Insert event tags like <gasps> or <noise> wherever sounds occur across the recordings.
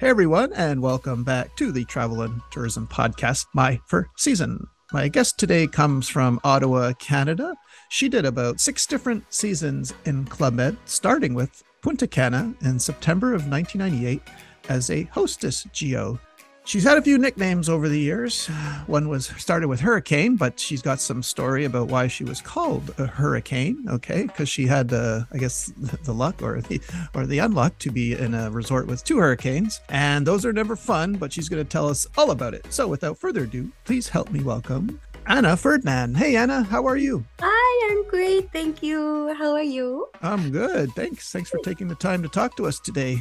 Hey everyone, and welcome back to the Travel and Tourism Podcast, my first season. My guest today comes from Ottawa, Canada. She did about six different seasons in Club Med, starting with Punta Cana in September of 1998 as a hostess geo She's had a few nicknames over the years. One was started with Hurricane, but she's got some story about why she was called a hurricane. Okay, because she had, uh, I guess, <laughs> the luck or the or the unluck to be in a resort with two hurricanes, and those are never fun. But she's going to tell us all about it. So, without further ado, please help me welcome Anna Ferdinand. Hey, Anna, how are you? Hi, I'm great. Thank you. How are you? I'm good. Thanks. Thanks for taking the time to talk to us today.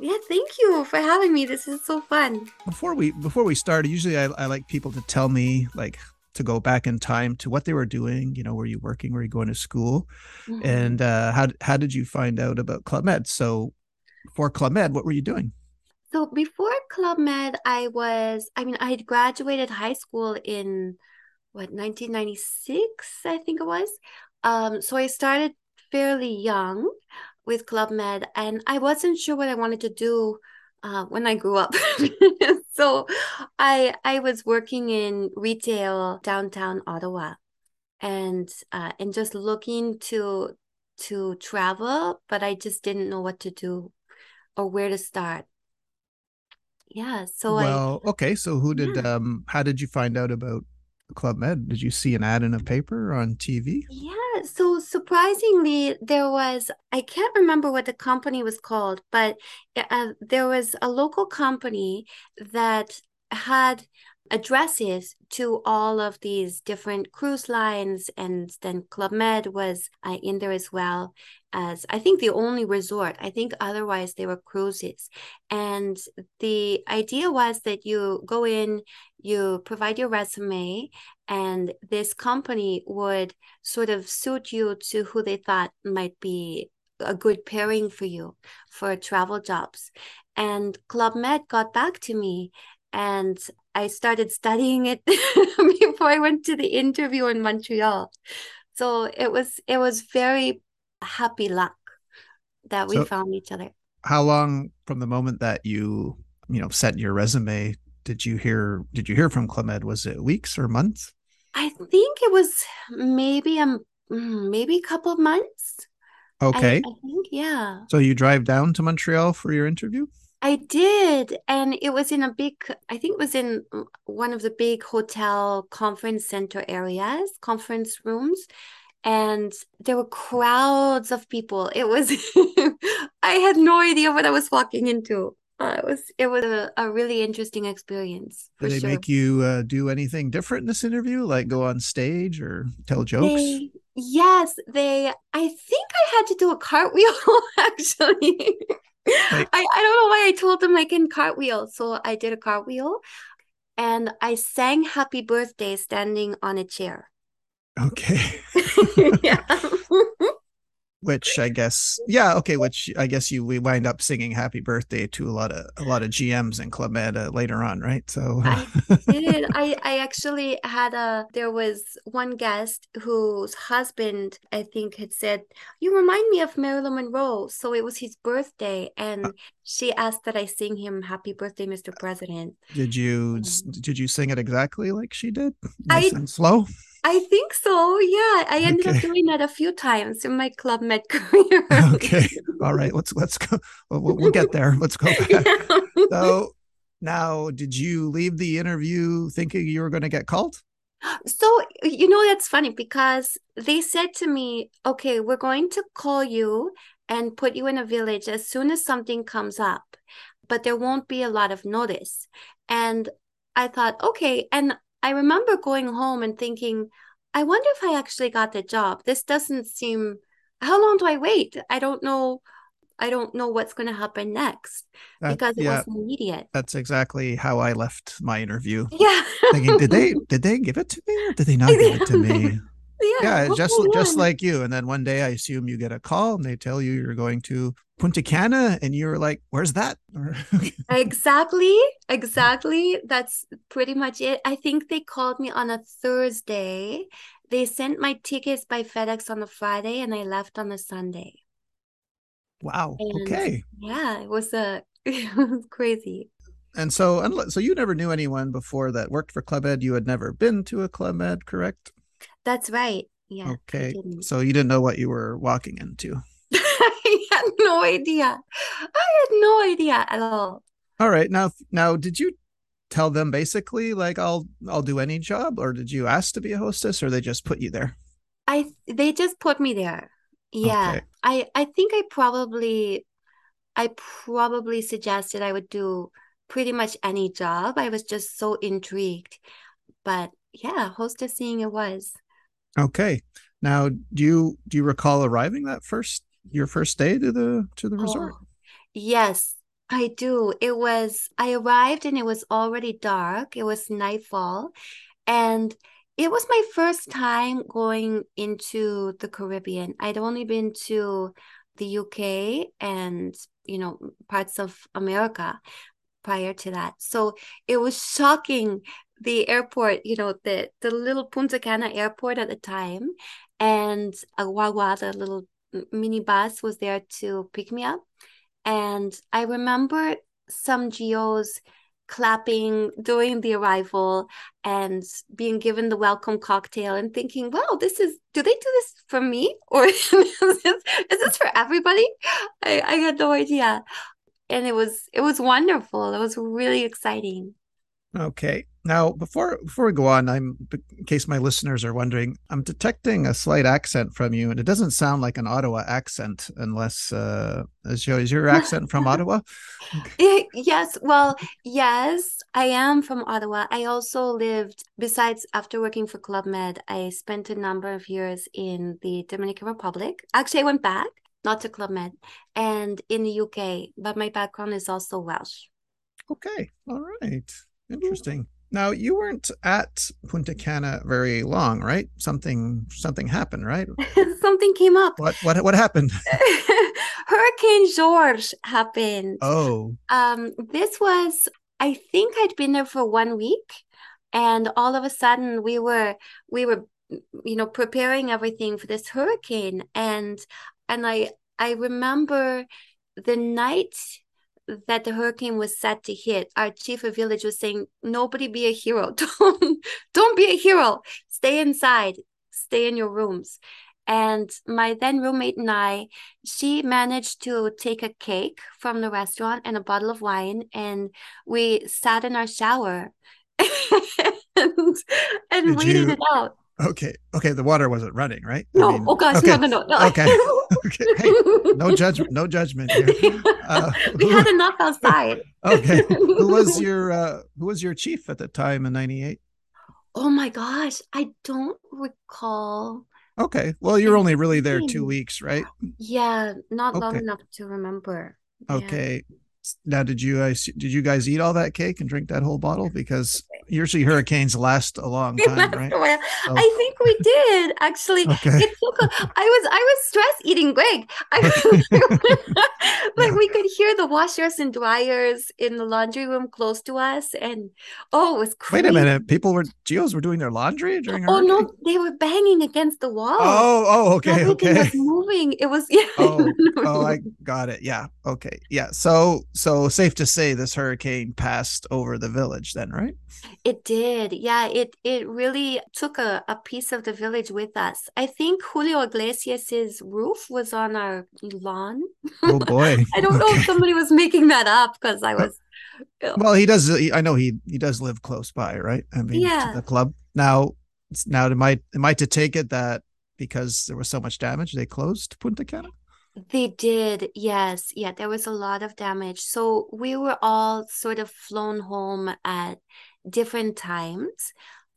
Yeah, thank you for having me. This is so fun. Before we before we start, usually I, I like people to tell me like to go back in time to what they were doing. You know, were you working? Were you going to school? Mm-hmm. And uh, how how did you find out about Club Med? So, for Club Med, what were you doing? So before Club Med, I was. I mean, I had graduated high school in what 1996, I think it was. Um, so I started fairly young with Club Med, and I wasn't sure what I wanted to do uh, when I grew up. <laughs> so I I was working in retail downtown Ottawa, and uh, and just looking to to travel, but I just didn't know what to do or where to start. Yeah. So well, I, okay. So who did yeah. um? How did you find out about Club Med? Did you see an ad in a paper on TV? Yeah. So surprisingly, there was, I can't remember what the company was called, but uh, there was a local company that had addresses to all of these different cruise lines and then club med was uh, in there as well as i think the only resort i think otherwise they were cruises and the idea was that you go in you provide your resume and this company would sort of suit you to who they thought might be a good pairing for you for travel jobs and club med got back to me and I started studying it <laughs> before I went to the interview in Montreal. So it was it was very happy luck that we so found each other. How long from the moment that you you know sent your resume did you hear did you hear from Club Med? Was it weeks or months? I think it was maybe a maybe a couple of months. Okay. I, I think yeah. So you drive down to Montreal for your interview? I did. And it was in a big, I think it was in one of the big hotel conference center areas, conference rooms. And there were crowds of people. It was, <laughs> I had no idea what I was walking into. Uh, it was it was a, a really interesting experience. Did they sure. make you uh, do anything different in this interview, like go on stage or tell jokes? They, yes, they. I think I had to do a cartwheel <laughs> actually. Like, I, I don't know why I told them I can cartwheel. So I did a cartwheel and I sang happy birthday standing on a chair. Okay. <laughs> yeah <laughs> which I guess yeah okay which I guess you we wind up singing happy birthday to a lot of a lot of GMs in Club Med uh, later on right? So I <laughs> did. I I actually had a there was one guest whose husband I think had said you remind me of Marilyn Monroe. So it was his birthday and uh, she asked that I sing him happy birthday Mr. President. Did you um, did you sing it exactly like she did? Nice I, and slow I think so. Yeah, I ended okay. up doing that a few times in my club med <laughs> career. okay, all right. Let's let's go. We'll, we'll get there. Let's go <laughs> back. Yeah. So now, did you leave the interview thinking you were going to get called? So you know that's funny because they said to me, "Okay, we're going to call you and put you in a village as soon as something comes up, but there won't be a lot of notice." And I thought, okay, and I remember going home and thinking, I wonder if I actually got the job. This doesn't seem how long do I wait? I don't know. I don't know what's going to happen next because it yeah, wasn't immediate. That's exactly how I left my interview. Yeah. thinking, did they <laughs> did they give it to me or did they not give it to me? Yeah, yeah just just like you. And then one day I assume you get a call and they tell you you're going to Punta Cana, and you're like, "Where's that?" <laughs> exactly, exactly. That's pretty much it. I think they called me on a Thursday. They sent my tickets by FedEx on a Friday, and I left on a Sunday. Wow. And okay. Yeah, it was a <laughs> it was crazy. And so, so you never knew anyone before that worked for Club Med. You had never been to a Club Med, correct? That's right. Yeah. Okay. So you didn't know what you were walking into. <laughs> I had no idea. I had no idea at all. All right. Now, now, did you tell them basically like I'll I'll do any job, or did you ask to be a hostess, or they just put you there? I they just put me there. Yeah. Okay. I I think I probably I probably suggested I would do pretty much any job. I was just so intrigued. But yeah, hostessing it was. Okay. Now, do you do you recall arriving that first your first day to the to the resort? Oh, yes, I do. It was I arrived and it was already dark. It was nightfall and it was my first time going into the Caribbean. I'd only been to the UK and, you know, parts of America prior to that. So it was shocking the airport, you know, the the little Punta Cana airport at the time and a guagua, the little mini bus was there to pick me up. And I remember some geos clapping during the arrival and being given the welcome cocktail and thinking, wow, this is, do they do this for me? Or <laughs> is, this, is this for everybody? I, I had no idea. And it was, it was wonderful. It was really exciting. Okay. Now, before before we go on, I'm in case my listeners are wondering, I'm detecting a slight accent from you, and it doesn't sound like an Ottawa accent, unless uh, is your, is your accent from <laughs> Ottawa? yes. Well, yes, I am from Ottawa. I also lived, besides after working for Club Med, I spent a number of years in the Dominican Republic. Actually, I went back, not to Club Med, and in the UK, but my background is also Welsh. Okay. All right. Interesting. Now you weren't at Punta Cana very long, right? Something something happened, right? <laughs> something came up. What what what happened? <laughs> Hurricane George happened. Oh. Um this was I think I'd been there for 1 week and all of a sudden we were we were you know preparing everything for this hurricane and and I I remember the night that the hurricane was set to hit, our chief of village was saying, "Nobody be a hero. <laughs> Don't don't be a hero. Stay inside. Stay in your rooms." And my then roommate and I, she managed to take a cake from the restaurant and a bottle of wine, and we sat in our shower <laughs> and, and waited you, it out. Okay. Okay. The water wasn't running, right? No. I mean, oh gosh. Okay. No, no, no. Okay. <laughs> okay. Hey, no <laughs> judgment. No judgment here. Uh, we had enough outside. <laughs> okay. Who was your uh, Who was your chief at the time in '98? Oh my gosh, I don't recall. Okay. Well, you're only really there two weeks, right? Yeah, not okay. long enough to remember. Okay. Yeah. Now, did you guys did you guys eat all that cake and drink that whole bottle? Because usually hurricanes last a long time, right? So. I think we did actually. Okay. It took a, I was I was stress eating, Greg. I, <laughs> like yeah. we could hear the washers and dryers in the laundry room close to us, and oh, it was crazy. Wait a minute, people were geos were doing their laundry during. Oh no, they were banging against the wall. Oh, oh, okay, Everything okay. Was moving. It was <laughs> yeah. Oh, <laughs> oh, I got it. Yeah. Okay. Yeah. So so safe to say this hurricane passed over the village then, right? It did. Yeah, it it really took a, a piece of the village with us. I think Julio Iglesias's roof was on our lawn. Oh <laughs> boy. I don't okay. know if somebody was making that up because I was <laughs> Well, he does I know he he does live close by, right? I mean, yeah. the club. Now now am I am I to take it that because there was so much damage they closed Punta Cana? They did, yes. Yeah, there was a lot of damage. So we were all sort of flown home at different times.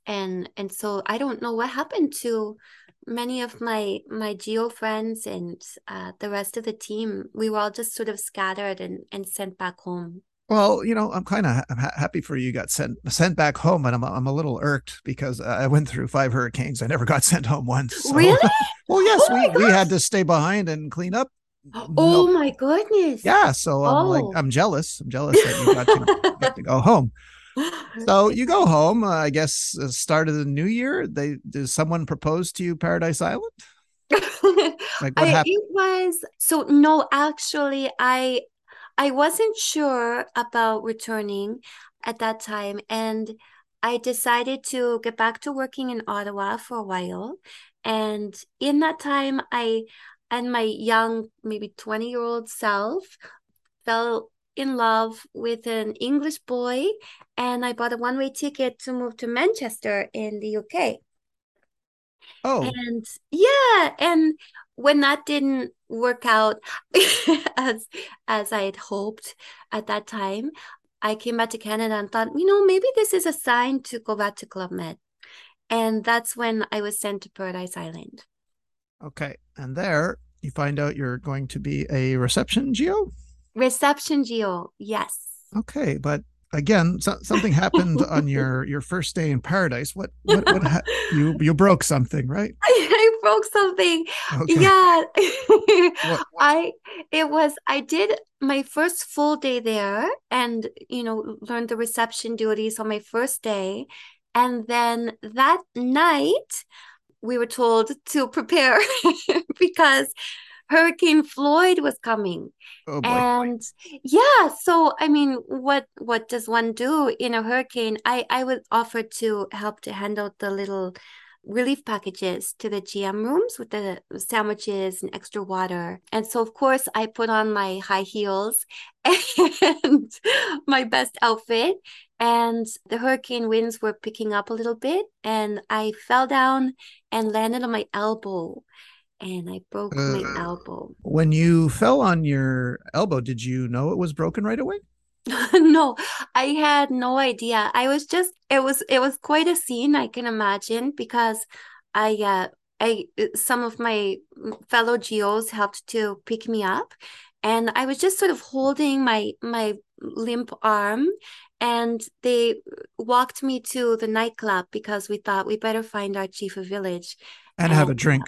And and so I don't know what happened to many of my my geo friends and uh, the rest of the team. We were all just sort of scattered and, and sent back home. Well, you know, I'm kind of ha- happy for you got sent sent back home, and I'm I'm a little irked because I went through five hurricanes. I never got <laughs> sent home once. So. Really? <laughs> well, yes, oh we, we had to stay behind and clean up. Oh no. my goodness! Yeah, so I'm oh. like I'm jealous. I'm jealous that you got to, <laughs> got to go home. So you go home. Uh, I guess uh, start of the new year. They does someone propose to you Paradise Island? <laughs> like what I, happened? It was so no. Actually, I I wasn't sure about returning at that time. And I decided to get back to working in Ottawa for a while. And in that time, I and my young, maybe 20 year old self fell in love with an English boy. And I bought a one way ticket to move to Manchester in the UK. Oh, And yeah, and when that didn't work out <laughs> as as I had hoped at that time, I came back to Canada and thought, you know, maybe this is a sign to go back to Club Med. And that's when I was sent to Paradise Island. okay. And there you find out you're going to be a reception geo. Reception Geo, yes. Okay, but again, so, something happened <laughs> on your your first day in paradise. What what what ha- <laughs> you you broke something, right? I, I broke something. Okay. Yeah. <laughs> What- I it was I did my first full day there and you know learned the reception duties on my first day and then that night we were told to prepare because Hurricane Floyd was coming. Oh and yeah so i mean what what does one do in a hurricane? I i was offered to help to handle the little relief packages to the gm rooms with the sandwiches and extra water. And so of course i put on my high heels <laughs> and my best outfit. And the hurricane winds were picking up a little bit and i fell down and landed on my elbow and i broke my Uh. elbow When you fell on your elbow, did you know it was broken right away? <laughs> no, I had no idea. I was just it was it was quite a scene I can imagine because I uh I some of my fellow geos helped to pick me up and I was just sort of holding my my limp arm and they walked me to the nightclub because we thought we better find our chief of village And have a drink.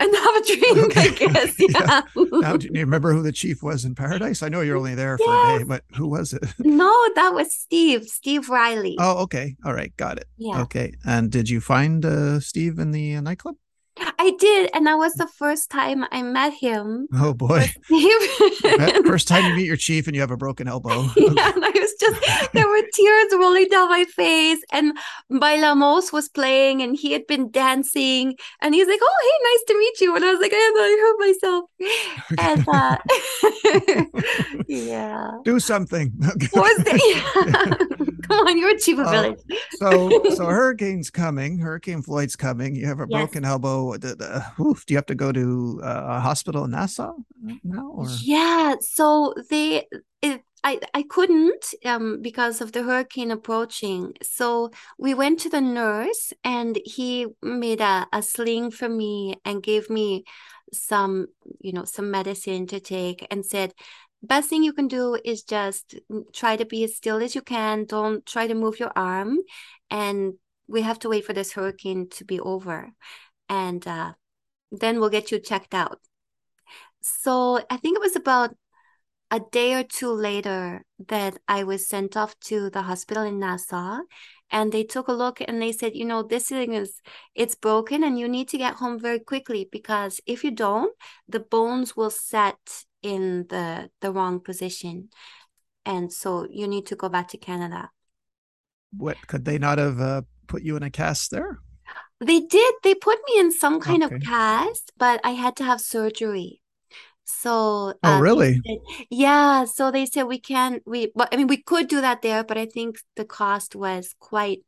and have a drink, <laughs> <laughs> I guess. <laughs> Yeah. Yeah. Now, do you remember who the chief was in paradise? I know you're only there for a day, but who was it? no, that was Steve, Steve Riley. Oh, okay. All right. Got it. yeah. Okay. And did you find uh, Steve in the uh, nightclub? I did, and that was the first time I met him. Oh, boy. First <laughs> time you meet your chief and you have a broken elbow. <laughs> Yeah, and I was just there were tears rolling down my face, and Bailamos was playing, and he had been dancing, and he's like, "Oh, hey, nice to meet you," and I was like, "I hurt myself," and uh, <laughs> yeah, Do something. Was <laughs> come on, you're a of Uh, village. so so <laughs> hurricane's coming hurricane floyd's coming you have a Yes. broken elbow oof, do you have to go to uh, a hospital in nassau now or Yeah, so they it I I couldn't um because of the hurricane approaching. So we went to the nurse and he made a, a sling for me and gave me some, you know, some medicine to take and said, best thing you can do is just try to be as still as you can. Don't try to move your arm. And we have to wait for this hurricane to be over. And uh, then we'll get you checked out. So I think it was about a day or two later that I was sent off to the hospital in Nassau and they took a look and they said, you know, this thing is it's broken and you need to get home very quickly because if you don't, the bones will set in the the wrong position. And so you need to go back to Canada. what could they not have uh, put you in a cast there They did, they put me in some kind Okay. of cast, but I had to have surgery. So oh they really said- Yeah, so they said we can we well, I mean we could do that there, but I think the cost was quite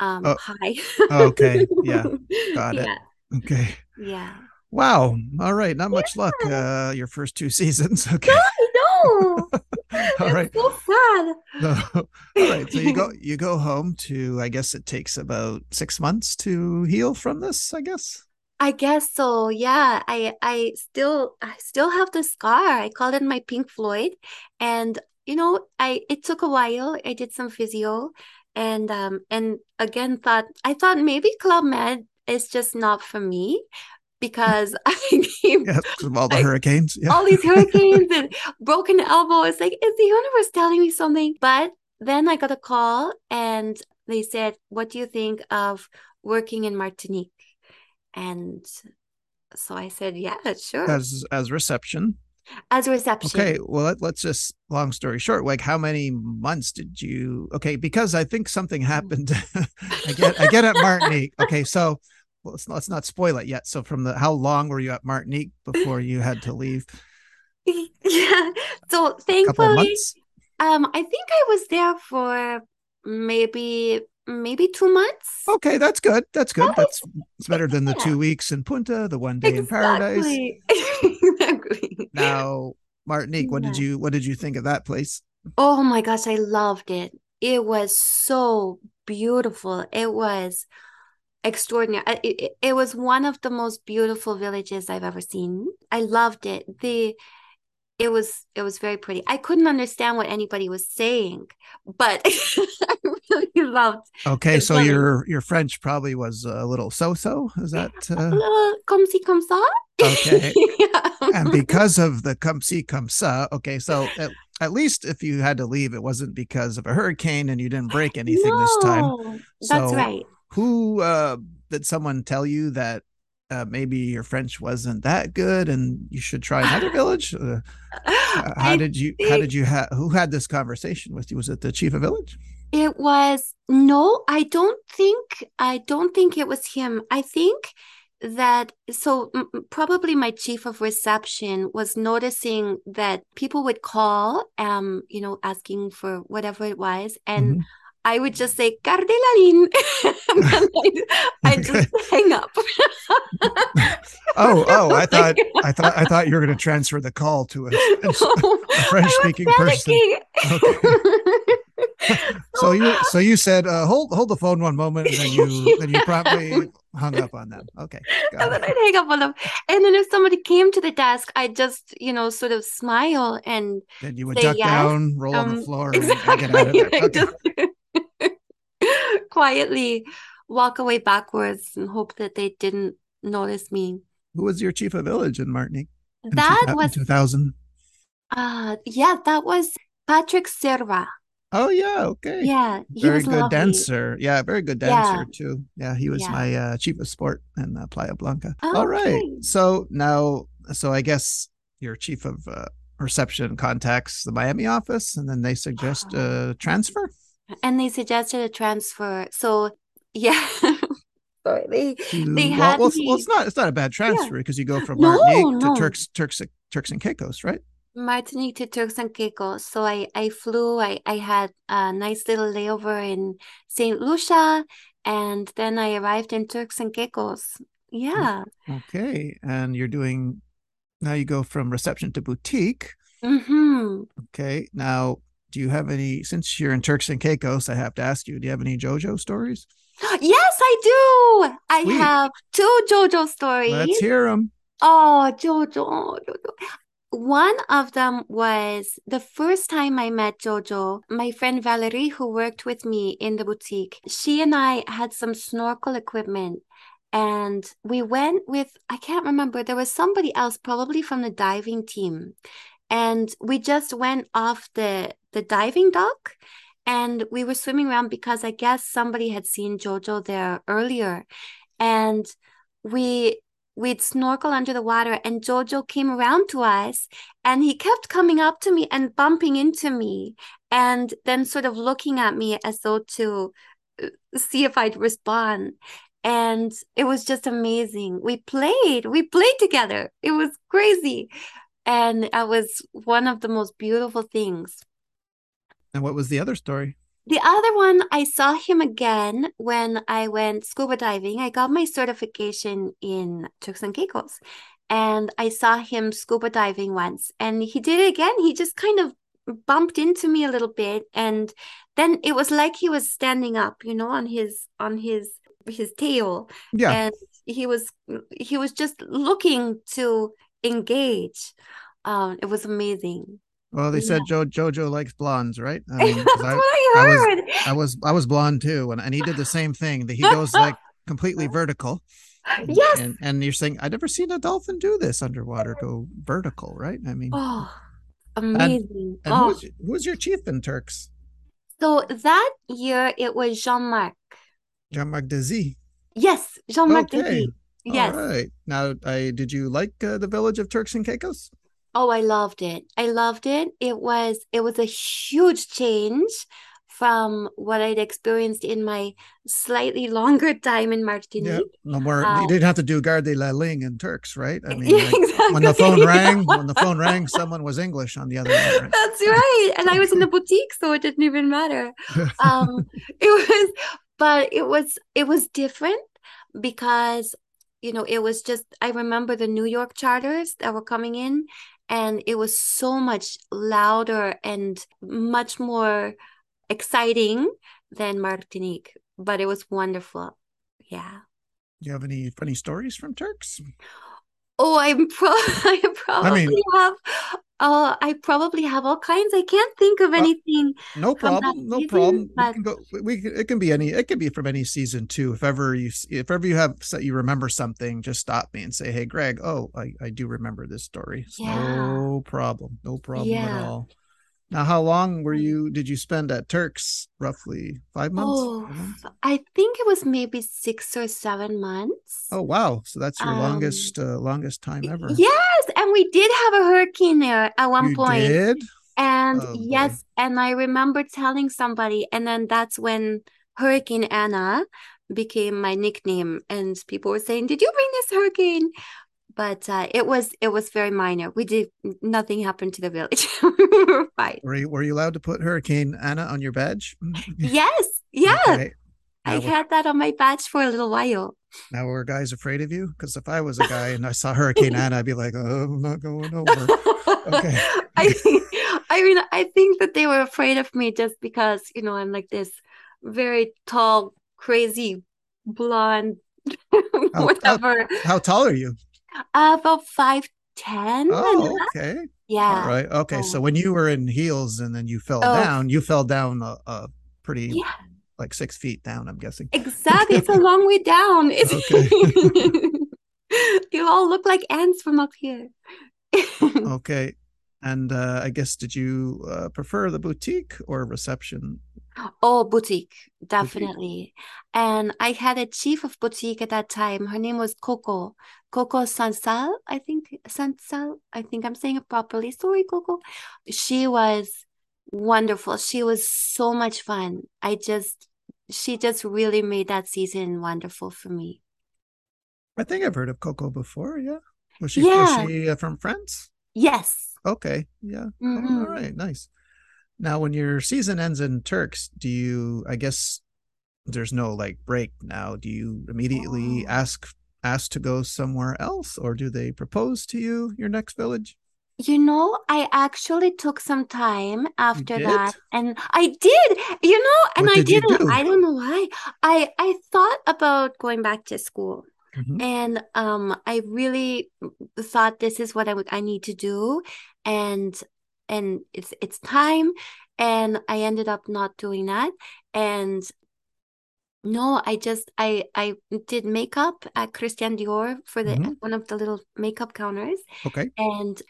um Oh, high. okay. Yeah, <laughs> got it. Yeah, okay yeah. Wow. All right. Not much luck uh your first two <laughs> seasons. Okay. No, <laughs> all it's right. so sad. So, <laughs> all right. So you go you go home to i guess it takes about six months to heal from this i guess? I guess so. Yeah, I I still I still have the scar. I called it my Pink Floyd, and you know, I it took a while. I did some physio, and um and again thought I thought maybe Club Med is just not for me because <laughs> I keep yeah all the hurricanes yeah all these <laughs> hurricanes and broken elbow. It's like, is the universe telling me something? But then I got a call and they said, What do you think of working in Martinique? And so I said, Yeah, sure. as as reception as reception. Okay, well let, us just long story short, like how many months did you? Okay, because I think something mm. happened. I get I get at Martinique. Okay, so well, let's, let's not spoil it yet. So from the how long were you at Martinique before you had to leave? <laughs> Yeah. So thankfully, um, I think I was there for maybe maybe two months. Okay, that's good. That's good. That's <laughs> it's better than the two weeks in Punta, the one day exactly. in paradise. <laughs> exactly. Now, Martinique, what yeah. did you what did you think of that place? Oh my gosh, I loved it. It was so beautiful. It was extraordinary. It, it, it was one of the most beautiful villages I've ever seen. I loved it. The it was it was very pretty. I couldn't understand what anybody was saying, but <laughs> I really loved. Okay, so your your French probably was a little so-so. Is that uh... a little comme si comme ça? Okay, <laughs> yeah. and because of the comme si comme ça, okay, so at, at, least if you had to leave, it wasn't because of a hurricane and you didn't break anything no, this time. So that's right. Who uh, did someone tell you that uh, maybe your French wasn't that good and you should try another <laughs> village? Uh, how I did you? How did you? have? who had this conversation with you? Was it the chief of village? It was no. I don't think. I don't think it was him. I think that so m- probably my chief of reception was noticing that people would call um you know asking for whatever it was and mm-hmm. I would just say "Garde la ligne," and I just hang up. <laughs> oh, <laughs> oh! I thought, I thought, I thought you were going to transfer the call to a, <laughs> a, a French-speaking person. Okay. so you, so you said, uh, "Hold, hold the phone one moment," and then you, then you promptly hung up on them. Okay, and then I'd hang up on them, and then if somebody came to the desk, I'd just, you know, sort of smile and then you would duck yes. down, roll um, on the um, floor, exactly. and, and get out of there. Okay quietly walk away backwards and hope that they didn't notice me. Who was your chief of village in Martinique? In that two, was 2000. Uh, yeah, that was Patrick Serva. Oh yeah, okay. Yeah, very good lovely. dancer. Yeah, very good dancer yeah. too. Yeah, he was yeah. my uh, chief of sport in uh, Playa Blanca. Oh, All right. Okay. So now, so I guess your chief of uh, reception contacts the Miami office, and then they suggest a transfer and they suggested a transfer. So yeah. <laughs> Sorry, they they well, had well, me... well, it's not it's not a bad transfer because yeah. you go from Martinique no, no. to Turks Turks Turks and Caicos, right? Martinique to Turks and Caicos. So I I flew. I I had a nice little layover in Saint Lucia, and then I arrived in Turks and Caicos. Yeah. Okay, and you're doing now. You go from reception to boutique. Mm-hmm. Okay, now do you have any since you're in Turks and Caicos? I have to ask you. Do you have any JoJo stories? <gasps> Yes, I do. I Sweet. have two JoJo stories. Let's hear them. Oh, JoJo, oh, JoJo. One of them was the first time I met Jojo, my friend Valerie, who worked with me in the boutique. She and I had some snorkel equipment and we went with, I can't remember, there was somebody else, probably from the diving team and we just went off the the diving dock and we were swimming around because i guess somebody had seen jojo there earlier. And we we'd snorkel under the water and jojo came around to us and he kept coming up to me and bumping into me and then sort of looking at me as though to uh, see if i'd respond. And it was just amazing. We played we played together. It was crazy and it was one of the most beautiful things. And what was the other story? The other one, I saw him again when I went scuba diving. I got my certification in Turks and Caicos, and I saw him scuba diving once, and he did it again. He just kind of bumped into me a little bit, and then it was like he was standing up, you know, on his on his his tail. Yeah. And he was he was just looking to engage. Um, it was amazing. Well, they said yeah. Jo Jojo likes blondes, right? I <laughs> mean, That's I, what I heard. I was, I was, I was blonde too, and, and he did the same thing. That he goes like completely <laughs> vertical. Yes. And, and you're saying I've never seen a dolphin do this underwater, go vertical, right? I mean, oh, amazing. And, and oh. Who, was, who was your chief in Turks? So that year it was Jean Marc. Jean Marc Dezy. Yes, Jean Marc okay. Dezy. Yes. All right. Now, I did you like uh, the village of Turks and Caicos? Oh, I loved it. I loved it. It was it was a huge change from what I'd experienced in my slightly longer time in Martinique. Yeah, no more. Um, you didn't have to do garde la ligne in Turks, right? I <laughs> mean, like exactly. when the phone <laughs> rang, when the phone rang, someone was English on the other end. Right? That's right, and I was in the boutique, so it didn't even matter. <laughs> Um, it was, but it was it was different because you know it was just I remember the New York charters that were coming in, and it was so much louder and much more exciting than Martinique, but it was wonderful. Yeah. Do you have any funny stories from Turks? Oh, I'm pro- <laughs> I probably I mean, have. Oh, I probably have all kinds. I can't think of uh, anything. Uh, no problem. No season, problem. But... We can go. We it can be any. It can be from any season too. If ever you if ever you have you remember something, just stop me and say, "Hey, Greg. Oh, I I do remember this story. Yeah. No problem. No problem yeah. at all." Now, how long were you? Did you spend at Turks? Roughly five months. Oh, I think it was maybe six or seven months. Oh wow! So that's your um, longest uh, longest time ever. Yes, and we did have a hurricane there at one you point. Did? And oh, yes, boy. and I remember telling somebody, and then that's when Hurricane Anna became my nickname, and people were saying, "Did you bring this hurricane?" But uh, it was it was very minor. We did nothing happened to the village. <laughs> right. Were you were you allowed to put Hurricane Anna on your badge? <laughs> yes. Yeah. Okay. I had that on my badge for a little while. Now were guys afraid of you? Because if I was a guy and I saw Hurricane Anna, I'd be like, oh, I'm not going over. <laughs> Okay. I I mean, I think that they were afraid of me just because, you know, I'm like this very tall, crazy, blonde, whatever. How, how tall are you? Uh, about five ten. Oh, okay. Yeah. All right. Okay. Oh. So when you were in heels and then you fell oh. down, you fell down a, a pretty yeah. like six feet down. I'm guessing. Exactly. it's a <laughs> long way down. It's <laughs> okay. you all look like ants from up here. <laughs> okay. And uh, I guess did you uh, prefer the boutique or reception? Oh, boutique, definitely. Boutique. And I had a chief of boutique at that time. Her name was Coco. Coco Sansal, I think. Sansal, I think I'm saying it properly. Sorry, Coco. She was wonderful. She was so much fun. I just, she just really made that season wonderful for me. I think I've heard of Coco before. Yeah. Was she, yeah. was she uh, from France? Yes. Okay. Yeah. Mm-hmm. all right. Nice. Now, when your season ends in Turks, do you? I guess there's no like break now. Do you immediately oh. ask ask to go somewhere else, or do they propose to you your next village? You know, I actually took some time after that, and I did. You know, and I didn't. Do? I don't know why. I I thought about going back to school. Mm-hmm. And um, I really thought this is what I would I need to do, and and it's it's time and i ended up not doing that and no i just i i did makeup at christian dior for the mm-hmm. one of the little makeup counters okay and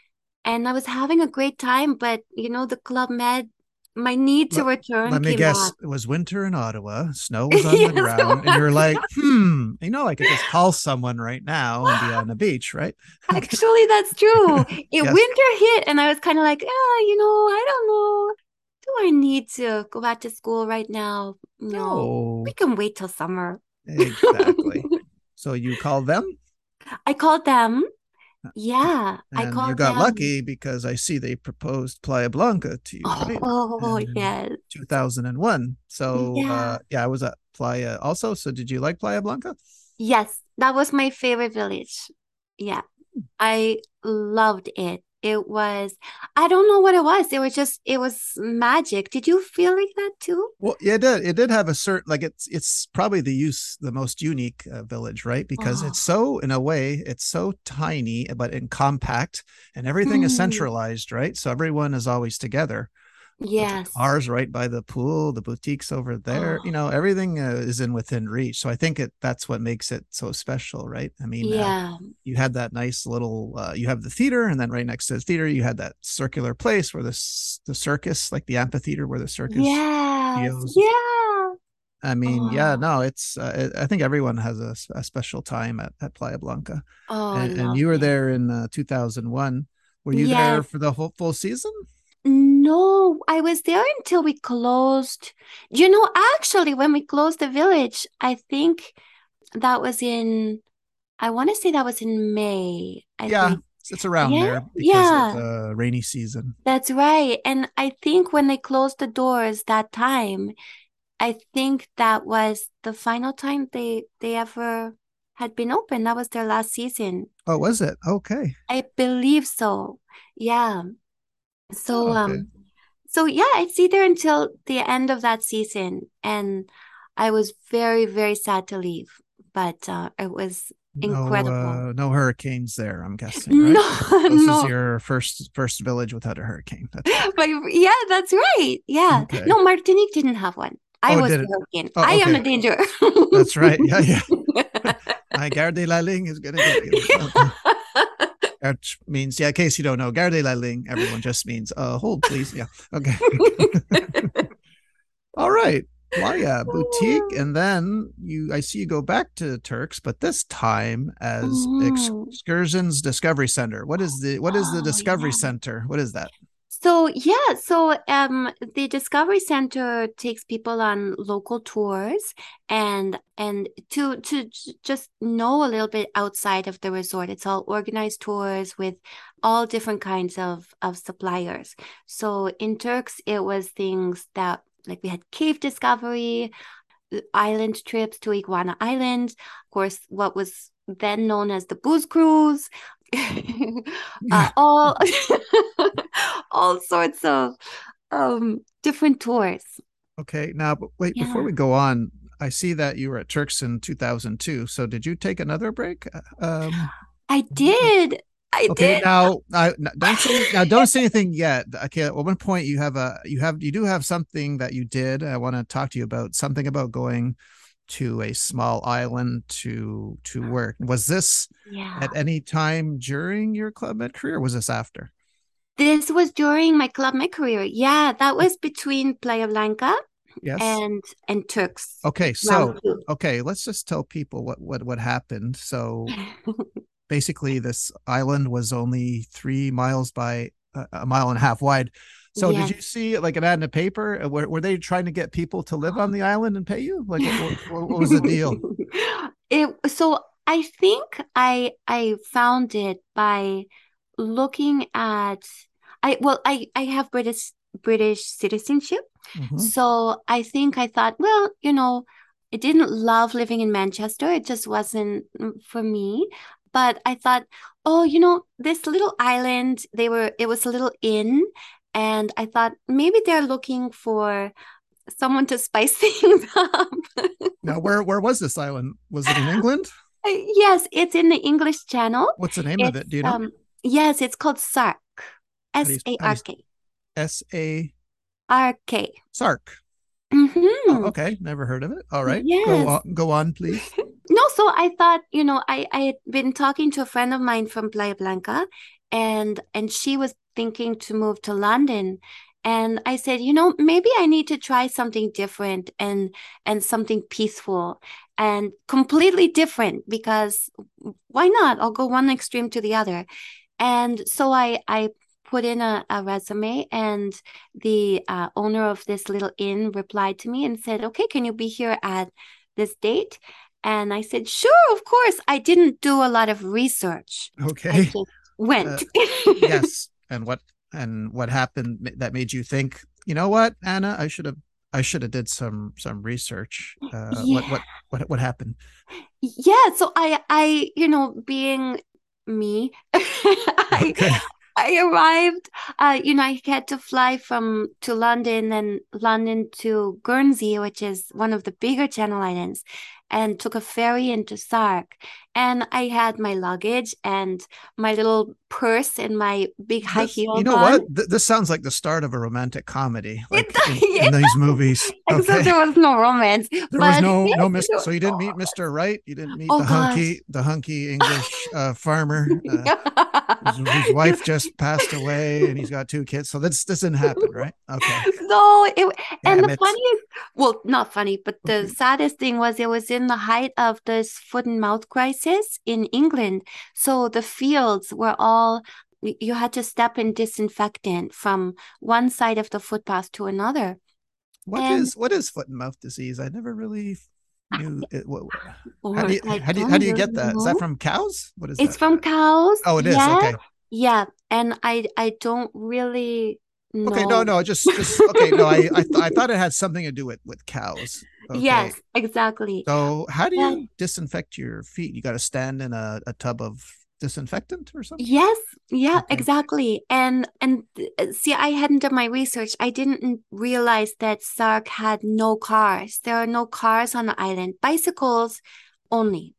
and i was having a great time but you know the club med my need to let, return. Let me guess. Back. It was winter in Ottawa. Snow <laughs> was on yes, the ground, and you're like, hmm. You know, I could just call someone right now and be on the beach, right? Actually, that's true. <laughs> It yes. winter hit, and I was kind of like, ah, you know, I don't know. Do I need to go back to school right now? No, no. we can wait till summer. Exactly. so you called them? <laughs> I called them yeah, <laughs> and I called you got them. lucky because I see they proposed Playa Blanca to you. Right? Oh, yes. 2001. So yeah. Uh, yeah, I was at Playa also. So did you like Playa Blanca? Yes, that was my favorite village. Yeah, hmm. I loved it it was i don't know what it was it was just it was magic. Did you feel like that too? Well yeah it did it did have a certain like it's it's probably the use the most unique uh, village right? Because oh. it's so in a way it's so tiny but in compact and everything mm. is centralized right? So everyone is always together Yes. Ours right by the pool, the boutiques over there, oh. you know, everything uh, is in within reach. So I think it that's what makes it so special, right? I mean, uh, yeah. Uh, you had that nice little uh, you have the theater and then right next to the theater you had that circular place where the the circus, like the amphitheater where the circus Yeah. Yeah. I mean, oh. yeah, no, it's. Uh, I think everyone has a, a, special time at, at Playa Blanca. Oh, and, and you were there in uh, 2001. Were you Yes. there for the whole full season? No, I was there until we closed. You know, actually, when we closed the village, I think that was in, I want to say that was in May. I yeah, think. it's around Yeah, there because yeah. of the rainy season. That's right. And I think when they closed the doors that time, I think that was the final time they they ever had been open. That was their last season. Oh, was it? Okay. I believe so. Yeah. So Okay. um so yeah, I'd see there until the end of that season and I was very, very sad to leave. But uh it was Incredible. No, uh, no hurricanes there. I'm guessing. <laughs> Right? no This no is your first first village without a hurricane. That's <laughs> but yeah, that's right. Yeah. Okay. No, Martinique didn't have one. I Oh, was did the it? hurricane. Oh, I am a danger. That's right. Yeah, yeah. <laughs> My garde la ligne is gonna get you. Which means, yeah, in case you don't know, garde la ligne, everyone just means uh hold please. Yeah. Okay. <laughs> All right. Playa boutique, and then you I see you go back to Turks, but this time as Mhm. excursions discovery center. What is the what is the Oh, discovery yeah. center? What is that? So yeah, so um the Discovery Center takes people on local tours and and to to just know a little bit outside of the resort. It's all organized tours with all different kinds of of suppliers. So in Turks it was things that like we had cave discovery, island trips to Iguana Island, of course what was then known as the booze cruise. <laughs> uh, <laughs> all <laughs> all sorts of um different tours. Okay, now but wait, before we go on, I see that you were at Turks in 2002. So did you take another break? Uh, Um, I did. I okay, did. now, I, don't say now don't say anything yet. Okay, at one point you have a you have you do have something that you did. I want to talk to you about something about going to a small island to to work. Was this Yeah. at any time during your club med career? Or was this after? This was during my Club Med career. Yeah, that was between Playa Blanca Yes. and and Turks. okay, so okay, let's just tell people what what what happened. So <laughs> basically this island was only three miles by uh, a mile and a half wide so Yes. did you see like an ad in a paper Uh, were, were they trying to get people to live on the island and pay you like what, what, what was the deal <laughs> It so I think I I found it by looking at I well I I have British British citizenship. Mhm. So I think I thought, well, you know, I didn't love living in Manchester. It just wasn't mm, for me. But I thought, oh, you know, this little island, they were, it was a little inn. And I thought maybe they're looking for someone to <laughs> spice things up. <laughs> now where where was this island was it in england <laughs> yes, it's in the English Channel. what's the name of it do you know um, yes, it's called Sark. S A R K. S A R K. S you- A how R do K. s-a R K. sark Mhm. oh, okay never heard of it all right Yes. go on go on please <laughs> No, so I thought, you know, I I had been talking to a friend of mine from Playa Blanca, and and she was thinking to move to London, and I said, you know, maybe I need to try something different and and something peaceful and completely different because why not? I'll go one extreme to the other, and so I I put in a, a resume and the uh, owner of this little inn replied to me and said, okay, can you be here at this date? And I said, sure, of course. I didn't do a lot of research. I okay just went. <laughs> yes and what and what happened that made you think you know what anna i should have i should have did some some research uh what what what what happened yeah. So I, I, you know, being me, <laughs> I, okay I arrived. Uh, you know, I had to fly from to London and London to Guernsey, which is one of the bigger Channel Islands, and took a ferry into Sark. And I had my luggage and my little purse and my big high This- heels you know on. what Th- this sounds like the start of a romantic comedy like in, <laughs> in these movies <laughs> Except there was no romance. <laughs> there was no no mis- so you didn't meet mr right you didn't meet Oh, the hunky the hunky english uh farmer uh, whose, whose wife just passed away and he's got two kids so this this didn't happen right okay No, it and Damn the it. funniest, well, not funny, but the Okay. saddest thing was it was in the height of this foot and mouth crisis in England. So the fields were all you had to step in disinfectant from one side of the footpath to another. What And- is what is foot and mouth disease? I never really ah, knew it. What, oh, how do you how do you, how do you get that? Is that from cows? What is It's that? from cows. Oh, it is. Yeah, Okay. yeah, and I I don't really know. Okay. No, no. Just just okay. No, I I, th- I thought it had something to do with with cows. Okay. Yes, exactly. So how do Yeah. you disinfect your feet? You got to stand in a, a tub of disinfectant or something? Yes, yeah, Okay. exactly. And and uh, see, I hadn't done my research. I didn't realize that Sark had no cars. There are no cars on the island. Bicycles only.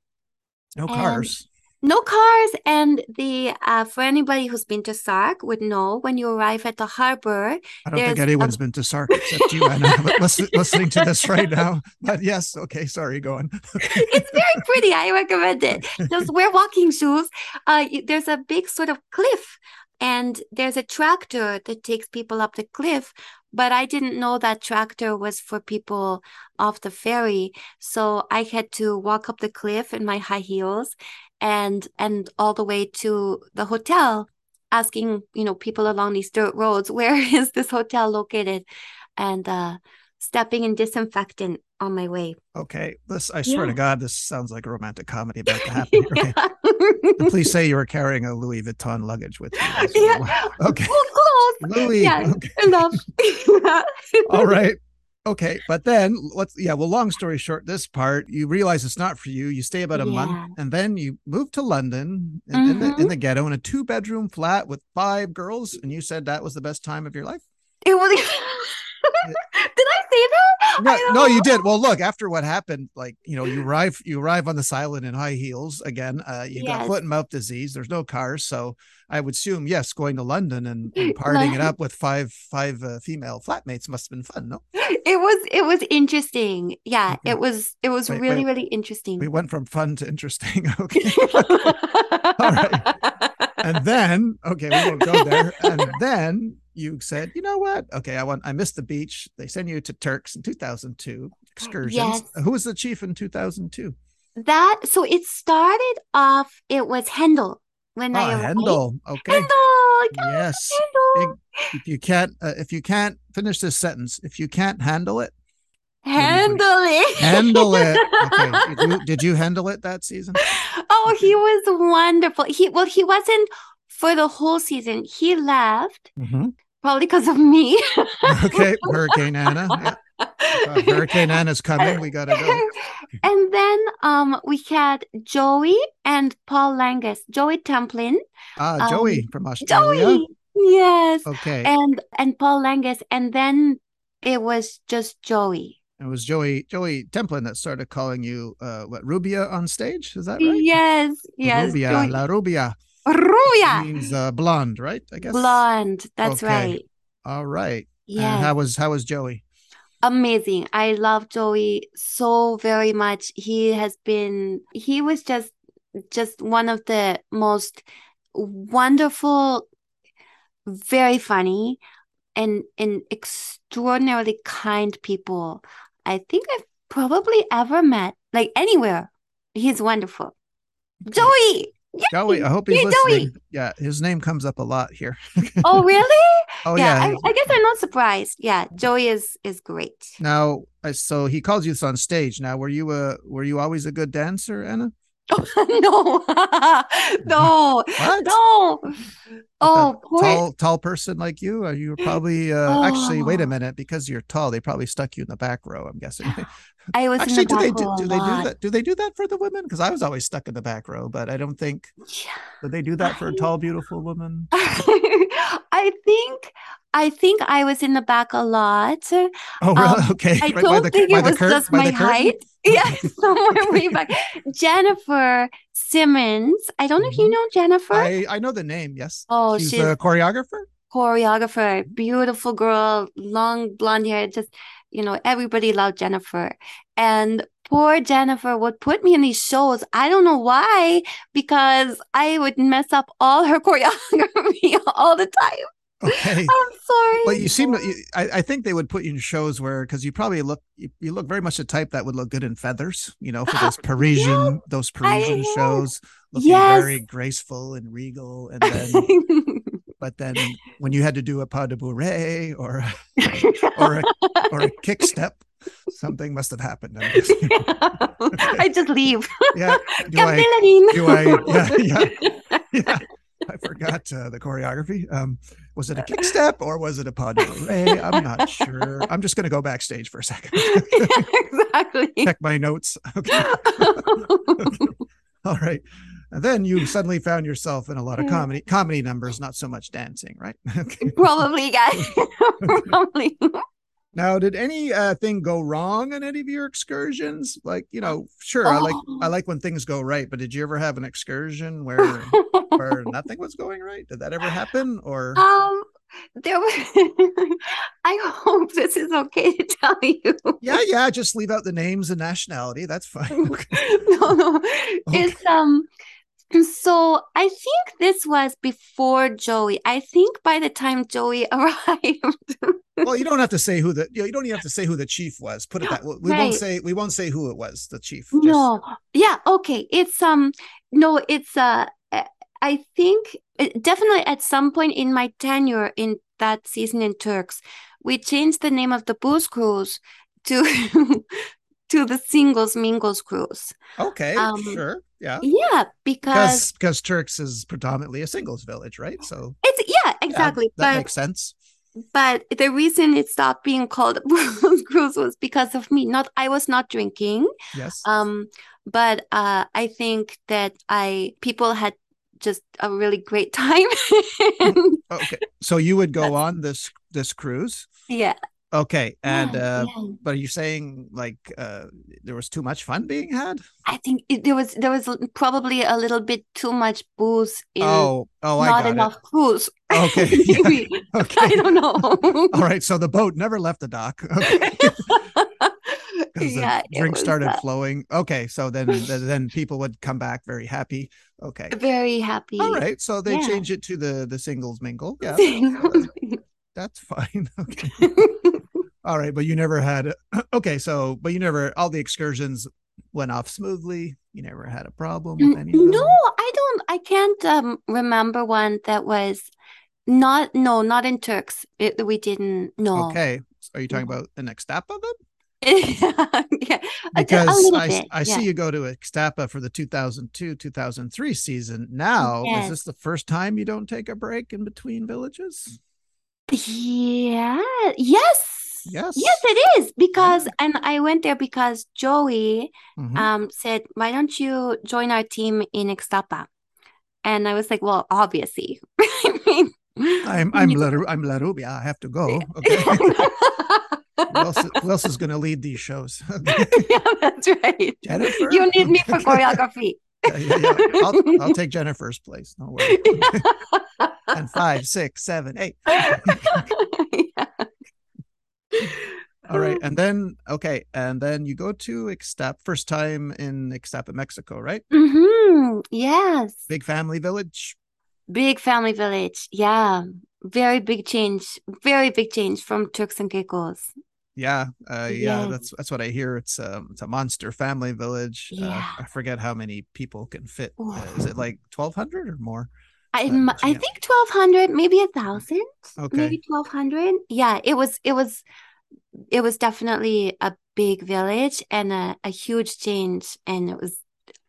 No And- cars. No cars. And the uh, for anybody who's been to Sark would know when you arrive at the harbor, I don't think there's a- anyone's been to Sark except you, Anna, <laughs> listen, listening to this right now. But yes, okay, sorry, go on. <laughs> it's very pretty. I recommend it. Just wear walking shoes. Uh, there's a big sort of cliff, and there's a tractor that takes people up the cliff. But I didn't know that tractor was for people off the ferry, so I had to walk up the cliff in my high heels, and and all the way to the hotel, asking you know people along these dirt roads, <laughs> where is this hotel located, and uh, stepping in disinfectant on my way. Okay, this I swear to God, this sounds like a romantic comedy about to happen. <laughs> Okay, please say you were carrying a Louis Vuitton luggage with you. <laughs> Yeah. Okay, Oh, close. Louis. Yeah. Okay. Enough. All right. Okay, but then let's yeah. Well, long story short, this part you realize it's not for you. You stay about a Yeah. month, and then you move to London in, in the Mm-hmm. in the ghetto in a two bedroom flat with five girls, and you said that was the best time of your life. It was. <laughs> <laughs> Did I say that? No, I no, you did. Well, look, after what happened, like you know, you arrive, you arrive on this island in high heels again. Uh, you got foot and mouth disease. There's no cars, so I would assume yes, going to London and, <laughs> and partying it up with five five uh, female flatmates must have been fun. No, It was. It was interesting. Yeah. Okay. It was. It was Wait, really, wait. really interesting. we went from fun to interesting. <laughs> Okay, all right. and then okay, we won't go there. And then you said, you know what? Okay, I want. I missed the beach. They send you to Turks in 2002 excursions. Yes. Who was the chief in 2002? that. So it started off. It was Hendel when I Ah, arrived. Hendel. Okay. Hendel. Yes. Hendel. If you can't, uh, if you can't finish this sentence, if you can't handle it, Handle it. handle it. <laughs> Okay. Did you, did you handle it that season? Oh, he was wonderful. He well, he wasn't for the whole season. He left probably because of me. <laughs> Okay. Hurricane Anna. <laughs> Yeah. Uh, Hurricane Anna's coming. We gotta go. <laughs> and then um we had Joey and Paul Langus, Joey Templin, Ah, Um, Joey from Australia. Joey, yes, Okay. and and Paul Langus, and then it was just Joey. It was Joey Joey Templin that started calling you uh what Rubia on stage. Is that right? Yes, yes, Rubia, Joey. La Rubia Rubia, means uh, blonde, right? I guess. blonde. That's Okay. right. All right. And how was how was Joey? amazing. I love Joey so very much. He has been he was just just one of the most wonderful, very funny and and extraordinarily kind people I think I've probably ever met, like anywhere. He's wonderful. Joey. Joey, I hope he's listening. Yeah, his name comes up a lot here. Oh, <laughs> really? Oh yeah, yeah. I, I guess I'm not surprised. Yeah, Joey is is great. now, uh, so he calls you this on stage. Now, were you a were you always a good dancer, Anna? <laughs> no, <laughs> no, What? no. Oh, poor. Tall tall person like you? Are you probably uh, actually? Wait a Oh. minute, because you're tall, they probably stuck you in the back row. I'm guessing. <sighs> I was actually, in the do they do, do they do that? Do they do that for the women? Because I was always stuck in the back row, but I don't think Yeah. do they do that for a I- tall, beautiful woman. <laughs> I think I think I was in the back a lot. Oh, really? Um, okay. I Right don't the- think it was just my height. <laughs> Yeah, <laughs> somewhere way back. Jennifer Simmons. I don't know if you Mhm. know Jennifer. I I know the name. Yes. oh, she's, she's a choreographer. choreographer, beautiful girl, long blonde hair. Just, you know, everybody loved Jennifer. And poor Jennifer would put me in these shows. I don't know why, because I would mess up all her <laughs> choreography <laughs> all the time. Okay. <laughs> I'm sorry. But you seem to, I, I think they would put you in shows where, because you probably look, you, you look very much the type that would look good in feathers, you know, for those <gasps> Parisian, those Parisian I- shows, looking Yes. very graceful and regal. And then, but then when you had to do a pas de bourrée or, <laughs> or a, or a kick step, something must have happened. I'm. <laughs> I just leave. yeah. <laughs> Do I, do I, yeah, yeah, yeah. I forgot uh, the choreography. Um, was it a kick step or was it a pas de bourrée? I'm not sure. I'm just going to go backstage for a second. exactly. Check my notes. Okay. All right. And then you suddenly found yourself in a lot of comedy comedy numbers, not so much dancing, right? <laughs> Okay. Probably, guys. <laughs> Probably. Now, did any uh, thing go wrong on any of your excursions? Like, you know, sure, I like I Oh. like when things go right, but did you ever have an excursion where where <laughs> nothing was going right? Did that ever happen? Or um, there was. I hope this is okay to tell you. yeah, yeah, just leave out the names and nationality. That's fine. Okay. no, no. It's um. So I think this was before Joey. I think by the time Joey <laughs> arrived, Well, you don't have to say who the you, know, you don't even have to say who the chief was. Put it that way. We Right. won't say we won't say who it was. The chief. Just- No, yeah, okay. It's um, no, it's uh, uh, I think uh, definitely at some point in my tenure in that season in Turks, we changed the name of the booze cruise to <laughs> to the singles mingles cruise. Okay. Um, sure. Yeah. Yeah, because Because Turks is predominantly a singles village, right? So it's yeah, yeah, exactly. that but makes sense. but the reason it stopped being called <laughs> cruise was because of me. Not I was not drinking. Yes. Um, but uh, I think that I people had just a really great <laughs> time. <laughs> okay. So you would go on this this cruise. yeah. Okay. And yeah, uh yeah. but are you saying like uh there was too much fun being had? I think it, there was there was probably a little bit too much booze in oh, oh, I not enough it. Okay. <laughs> yeah, Maybe. <laughs> I don't know. All right. So the boat never left the dock. <laughs> Okay. Yeah, drink started uh, flowing. Okay. So then then people would come back very happy. Okay. very happy. All right. So they change it to the the singles mingle. Yeah. Singles. That's fine. Okay. All right, but you never had <clears throat> okay, so but you never all the excursions went off smoothly. You never had a problem with any. No, I don't. I can't um, remember one that was not. No, not in Turks. It, we didn't. No. Okay. So are you talking about the Ixtapa then? <laughs> yeah, Because I, bit. I yeah. see you go to Ixtapa for the 2002 2003 season. Now, Yes. is this the first time you don't take a break in between villages? Yeah. Yes. Yes. Yes, it is because, and I went there because Joey Mhm. um said, "Why don't you join our team in Ixtapa?" And I was like, "Well, obviously." I <laughs> mean, I'm I'm La, I'm La Rubia. I have to go. Okay. who, <laughs> else, who else is going to lead these shows? <laughs> Yeah, that's right. Jennifer? You need me for choreography. Yeah, yeah, yeah. I'll, I'll take Jennifer's place. No worry. and five, six, seven, eight. <laughs> All right. And then, okay. And then you go to Ixtapa, first time in Ixtapa, Mexico, right? Mm-hmm. Yes. Big family village. Big family village. Yeah. Very big change. Very big change from Turks and Caicos. Yeah. Uh, yeah. Yes. That's, that's what I hear. It's, um, it's a monster family village. Uh, Yeah. I forget how many people can fit. Uh, is it like 1200 or more? I, Uh, I think 1200, maybe a thousand, Okay. maybe 1200. Yeah, it was, it was, it was definitely a big village and a, a huge change. And it was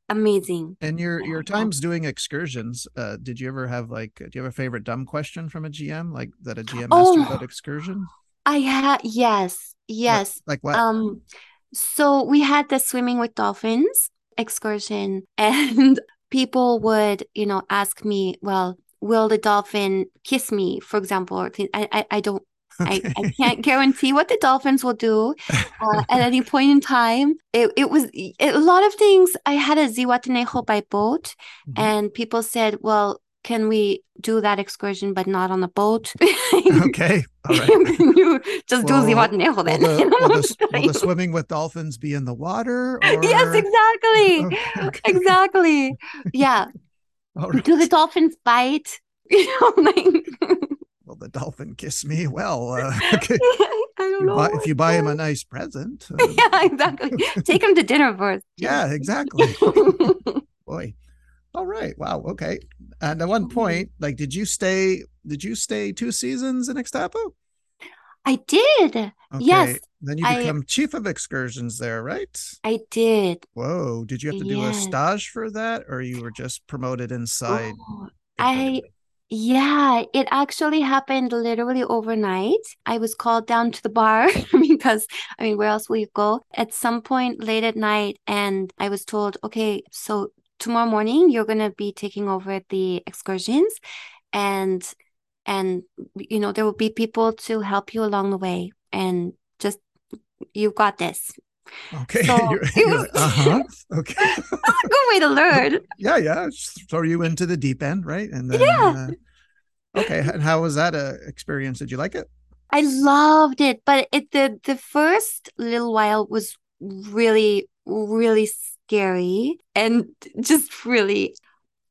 amazing. And your your times doing excursions, uh, did you ever have like do you have a favorite dumb question from a GM like that a GM asked you Oh. about excursion? I had, yes, yes. Like what? Um, so we had the swimming with dolphins excursion, <laughs> and people would, you know, ask me, well, will the dolphin kiss me, for example, or things. I, I, I don't, I, I <laughs> can't guarantee what the dolphins will do uh, at any point in time. It, it was it, a lot of things. I had a Zihuatanejo by boat, Mhm. and people said, well, can we do that excursion, but not on a boat? <laughs> okay. <laughs> All right. you just Well, do Zihuatanejo Will then. the, <laughs> You know will, what the, will the swimming with dolphins be in the water? Or... Yes, exactly. Okay, okay. Exactly. Yeah. Right. Do the dolphins bite? You know, like Will the dolphin kiss me? Well, uh, okay. I don't You know. buy- if you buy him a nice present. uh, yeah, exactly. Take him to dinner first. yeah, exactly. Boy. All right. Wow. Okay. And at one Mhm. point, like, did you stay? Did you stay two seasons in Ixtapa? I did. Okay. Yes, Then you I- become chief of excursions there, right? I did. Whoa. Did you have to do a Yes. stage for that, or you were just promoted inside? Oh, I yeah, it actually happened literally overnight. I was called down to the bar <laughs> because I mean, where else will you go? At some point late at night, and I was told, okay, so tomorrow morning you're gonna be taking over the excursions, and and you know there will be people to help you along the way, and just you've got this. Okay. So, <laughs> you're, you're like, <laughs> uh-huh. Okay. <laughs> Good way to learn. yeah, yeah. Just throw you into the deep end, right? And then Yeah. uh, okay. And how was that a experience? Did you like it? I loved it, but it the the first little while was really really scary and just really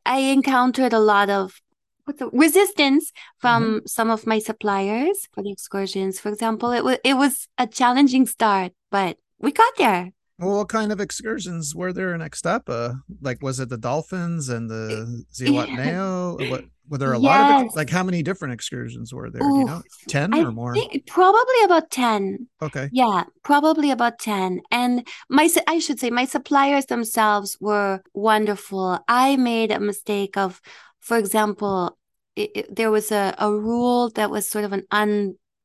I encountered a lot of the resistance from mm-hmm. some of my suppliers for the excursions. For example, it was it was a challenging start, but we got there. Well, what kind of excursions were there in Ixtapa? Uh, like, was it the dolphins and the Zihuatanejo? <laughs> What were there a lot of like how many different excursions were there? Do you know, ten I or more? think probably about 10. Okay. Yeah, probably about 10. And my, I should say, my suppliers themselves were wonderful. I made a mistake of, for example, it, it- there was a, a rule that was sort of an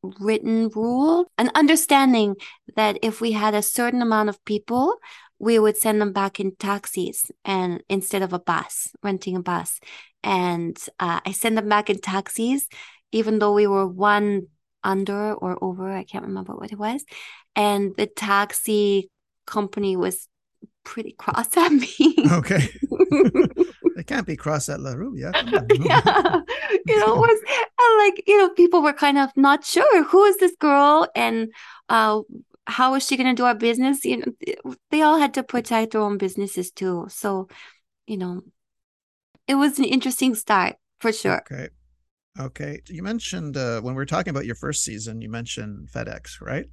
unwritten rule, an understanding that if we had a certain amount of people, we would send them back in taxis and instead of a bus, renting a bus. And uh, I sent them back in taxis, even though we were one under or over, I can't remember what it was. And the taxi company was pretty cross at me. <laughs> Okay. <laughs> they can't be cross at La Rue. <laughs> Yeah. yeah. You know, it was like, you know, people were kind of not sure who is this girl and uh how is she going to do our business? You know, they all had to protect their own businesses too. So, you know, it was an interesting start for sure. Okay. Okay. You mentioned uh, when we were talking about your first season, you mentioned FedEx, right?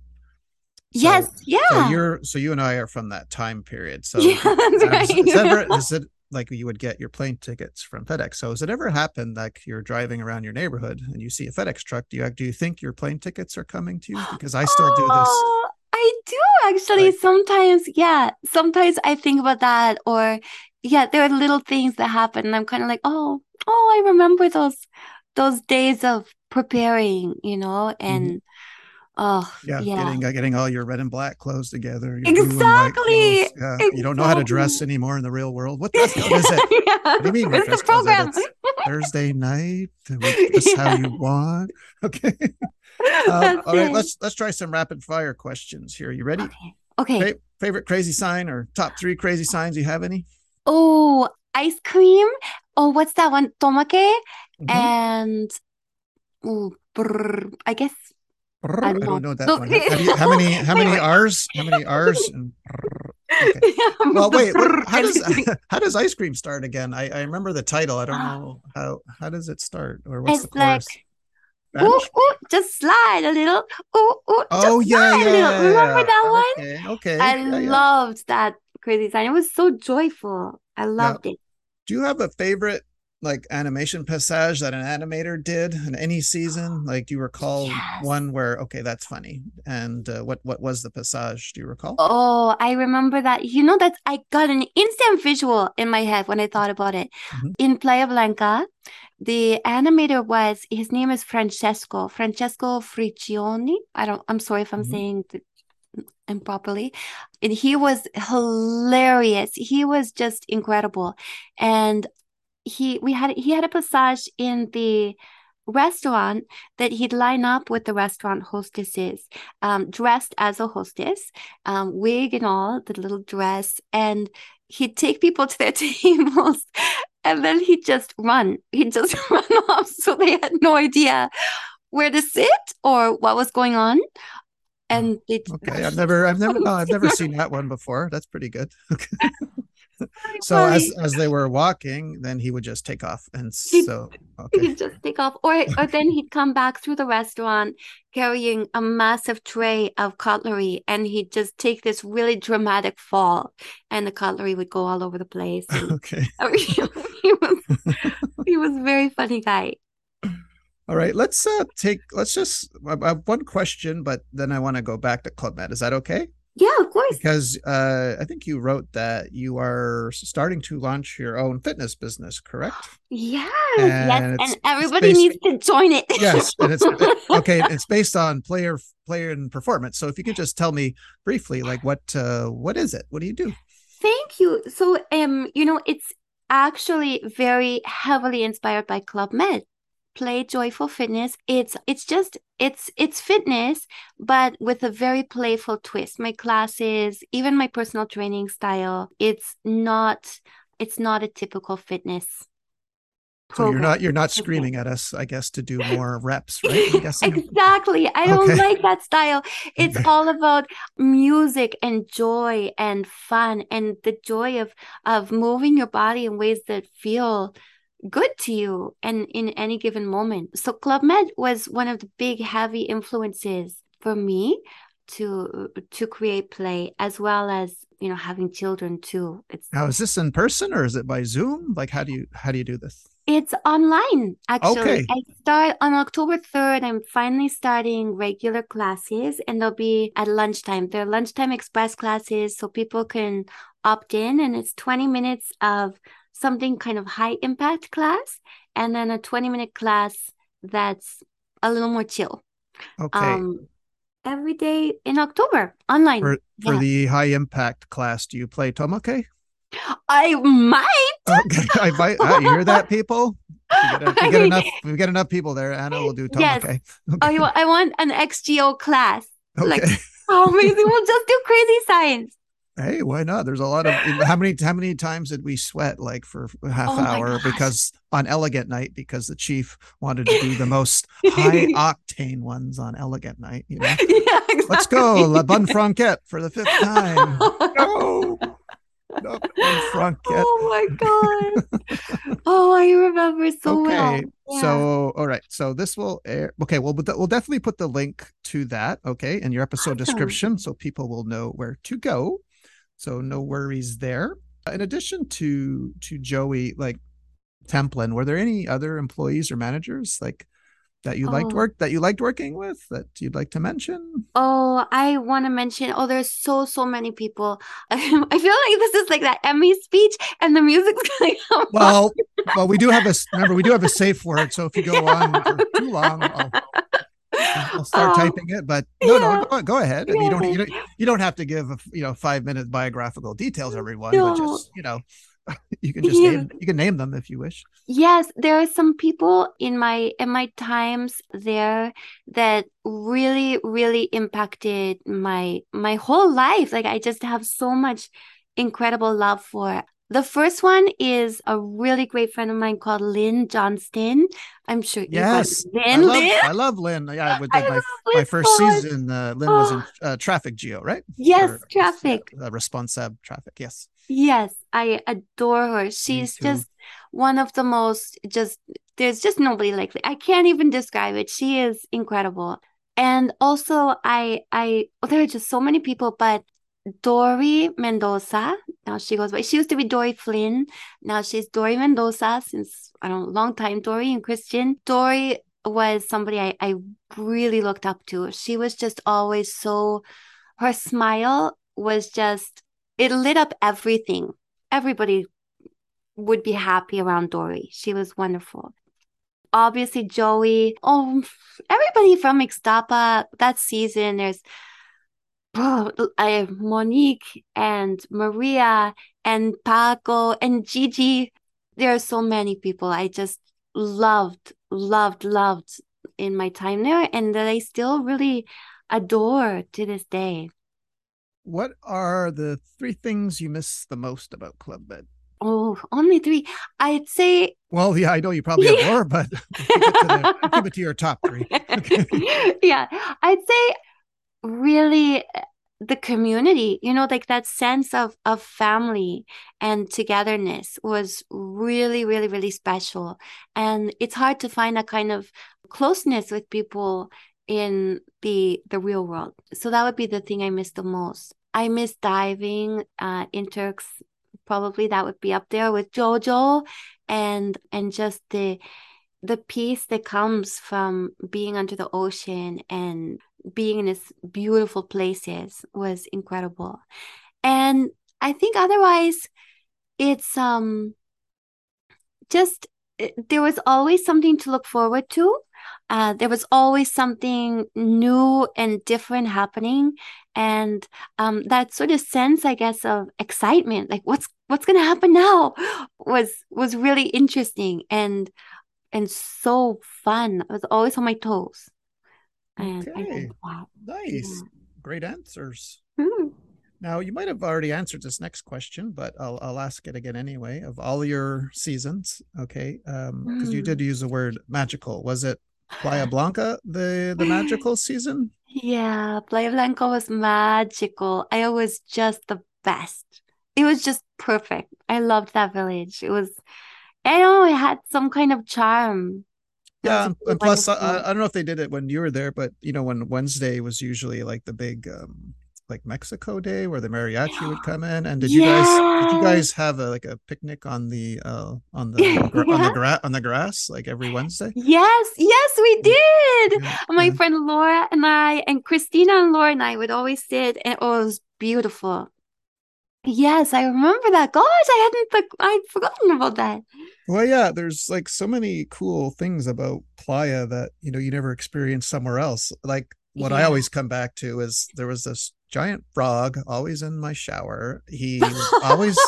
So- yes, yeah. So you're so you and I are from that time period. So <laughs> yeah, that's um, right. is, is ever, is it like you would get your plane tickets from FedEx? So has it ever happened like you're driving around your neighborhood and you see a FedEx truck? Do you do you think your plane tickets are coming to you? Because I still do this. Oh, I do actually. Like- sometimes, yeah. Sometimes I think about that, or yeah, there are little things that happen, and I'm kind of like, oh, oh, I remember those those days of preparing, you know, and oh, Mm-hmm. Yeah, yeah, getting uh, getting all your red and black clothes together. your blue and white Exactly, clothes. Yeah. You don't know how to dress anymore in the real world. What, <laughs> the, what is it? yeah. What do you mean? Where's the program? Thursday night. we dress <laughs> how you want. <laughs> Okay. <laughs> That's all right. it. Let's let's try some rapid fire questions here. You ready? Okay. Okay. Fa- favorite crazy sign or top three crazy signs? You have any? Oh, ice cream. Oh, what's that one? Tomake Mhm. and oh, brr, I guess Brrr, I I don't don't know. know that one. How, you- how many <laughs> how many. R's? How many R's? <laughs> And. Okay. Well, wait. what- brr how does how does ice cream start again? I, I remember the title. I don't <gasps> know how how does it start or what's It's the chorus? like, ooh, ooh, just slide a little. Ooh, ooh, Oh just yeah, slide a yeah. little. Remember that one? Okay, okay. I yeah, yeah. loved that crazy sign. It was so joyful. I loved it. Do you have a favorite like animation passage that an animator did in any season? <gasps> Like, do you recall Yes. one where okay, that's funny? And uh, what what was the passage? Do you recall? Oh, I remember that. You know that I got an instant visual in my head when I thought about it. Mhm. In Playa Blanca, the animator was his name is Francesco, Francesco Friccioni. I don't I'm sorry if I'm Mhm. saying it improperly. And he was hilarious. He was just incredible. And he we had he had a passage in the restaurant that he'd line up with the restaurant hostesses um, dressed as a hostess, um, wig and all, the little dress, and he'd take people <laughs> to their <laughs> tables, and then he'd just run. He'd just <laughs> run off, so they had no idea where to sit or what was going on. And they oh, Okay, <laughs> I've never, I've never, no, <laughs> uh, I've never seen that one before. That's pretty good. Okay. So as as they were walking, then he would just take off, and so He okay. could just take off, or or then he'd come back through the restaurant carrying a massive tray of cutlery, and he'd just take this really dramatic fall, and the cutlery would go all over the place. <laughs> Okay. <laughs> he was he was a very funny guy. All right. Let's uh take. Let's just. I I have one question, but then I want to go back to Club Med. Is that okay? Yeah, of course. Because uh, I think you wrote that you are starting to launch your own fitness business, correct? Yes, And yes, and everybody based- needs to join it. Yes, and it's <laughs> okay. It's based on player player and performance. So if you could just tell me briefly, like what uh what is it? What do you do? Thank you. So, um, you know, it's actually very heavily inspired by Club Med. Play Joyful Fitness. It's it's just it's it's fitness, but with a very playful twist. My classes, even my personal training style, it's not it's not a typical fitness. So you're not you're not screaming at us, I guess, to do more <laughs> reps, right? Exactly. I don't Okay. like that style. It's all about music and joy and fun and the joy of of moving your body in ways that feel good to you and in any given moment. So Club Med was one of the big heavy influences for me to to create play as well as, you know, having children too. It's Now, is this in person or is it by Zoom? Like, how do you how do you do this? It's online, actually. Okay. I start on October 3rd. I'm finally starting regular classes, and they'll be at lunchtime. They're lunchtime express classes, so people can opt in, and it's 20 minutes of something kind of high impact class, and then a 20 minute class that's a little more chill. Okay. Um, every day in October online. for for yeah. the high impact class, do you play Tomoke? I might. <laughs> Okay, I might. I hear that, people. We get, <laughs> we get enough. We get enough people there, Anna will do Yes. Tomoke. I, wa- I want an XGO class. like- Okay. Oh, maybe we'll just do crazy signs. Hey, why not? There's a lot of how many how many times did we sweat like for a half Oh hour because on Elegant Night because the chief wanted to do the most high <laughs> octane ones on Elegant Night. You know, <laughs> yeah, let's go La Bonne Franquette for the fifth time. <laughs> No, no Franquette. Oh my god. Oh, I remember so well. okay Yeah. so all right so this will air okay well we'll we'll definitely put the link to that okay in your episode Awesome. description so people will know where to go so no worries there uh, in addition to to joey like templin were there any other employees or managers like that you liked Oh. work that you liked working with that you'd like to mention Oh, I want to mention. Oh, there's so so many people. <laughs> I feel like this is like that Emmy speech, and the music's <laughs> on. well well we do have a remember we do have a safe word so if you go on for too long I'll, oh. <laughs> I'll start Oh, typing it but no yeah. no go, go ahead I mean, you don't you don't you don't have to give a, you know five minute biographical details mm, everyone but just you know <laughs> you can just Yeah. name you can name them if you wish Yes, there are some people in my in my times there that really really impacted my my whole life. Like I just have so much incredible love for. The first one is a really great friend of mine called Lynn Johnston. I'm sure you Yes, guys I Lynn. love, Lynn. I love Lynn yeah with I my my first so season uh, Lynn was in <gasps> uh, traffic GO right Yes, Or- traffic. uh, responsab traffic yes Yes, I adore her. She's just one of the most just there's just nobody like I can't even describe it. She is incredible. And also I I there are just so many people, but Dory Mendoza, now she goes by she used to be Dory Flynn. Now she's Dory Mendoza since I don't know, long time, Dory and Christian. Dory was somebody I, I really looked up to. She was just always so her smile was just it lit up everything. Everybody would be happy around Dory. She was wonderful. Obviously, Joey. Oh, everybody from Ixtapa uh, that season. There's oh, I have Monique and Maria and Paco and Gigi. There are so many people I just loved, loved, loved in my time there, and that I still really adore to this day. what are the three things you miss the most about club med Oh, only three. I'd say well yeah i know you probably have <laughs> more but <laughs> keep it to, the, keep it to your top three <laughs> yeah, I'd say really the community you know like that sense of of family and togetherness was really really really special. And it's hard to find that kind of closeness with people in the the real world. So that would be the thing i miss the most. I miss diving uh in turks. Probably that would be up there with jojo and and just the the peace that comes from being under the ocean and being in these beautiful places was incredible. And I think otherwise it's um just there was always something to look forward to. Uh, there was always something new and different happening, and um, that sort of sense, I guess, of excitement, like what's what's going to happen now, <gasps> was was really interesting and and so fun. I was always on my toes. And okay. Nice. Yeah. Great answers. Mm. Now, you might have already answered this next question, but I'll, I'll ask it again anyway. Of all your seasons, okay, because um, mm. you did use the word magical. Was it Playa <sighs> Blanca the the magical season? Yeah, Playa Blanca was magical. I was just the best. It was just perfect. I loved that village. It was, I don't know, it had some kind of charm yeah and plus I, I, don't know if they did it when you were there but you know when wednesday was usually like the big um like mexico day where the mariachi would <gasps> come in and did you guys did you guys have a like a picnic on the uh on the <laughs> yeah. on the grass on the grass like every wednesday yes yes we did yeah, my yeah. friend laura and i and christina and laura and i would always sit and it was beautiful Yes, I remember that. Gosh, I hadn't I'd forgotten about that. Well, yeah, there's like so many cool things about Playa that you know you never experience somewhere else. Like what yeah. I always come back to is there was this giant frog always in my shower. He was <laughs> always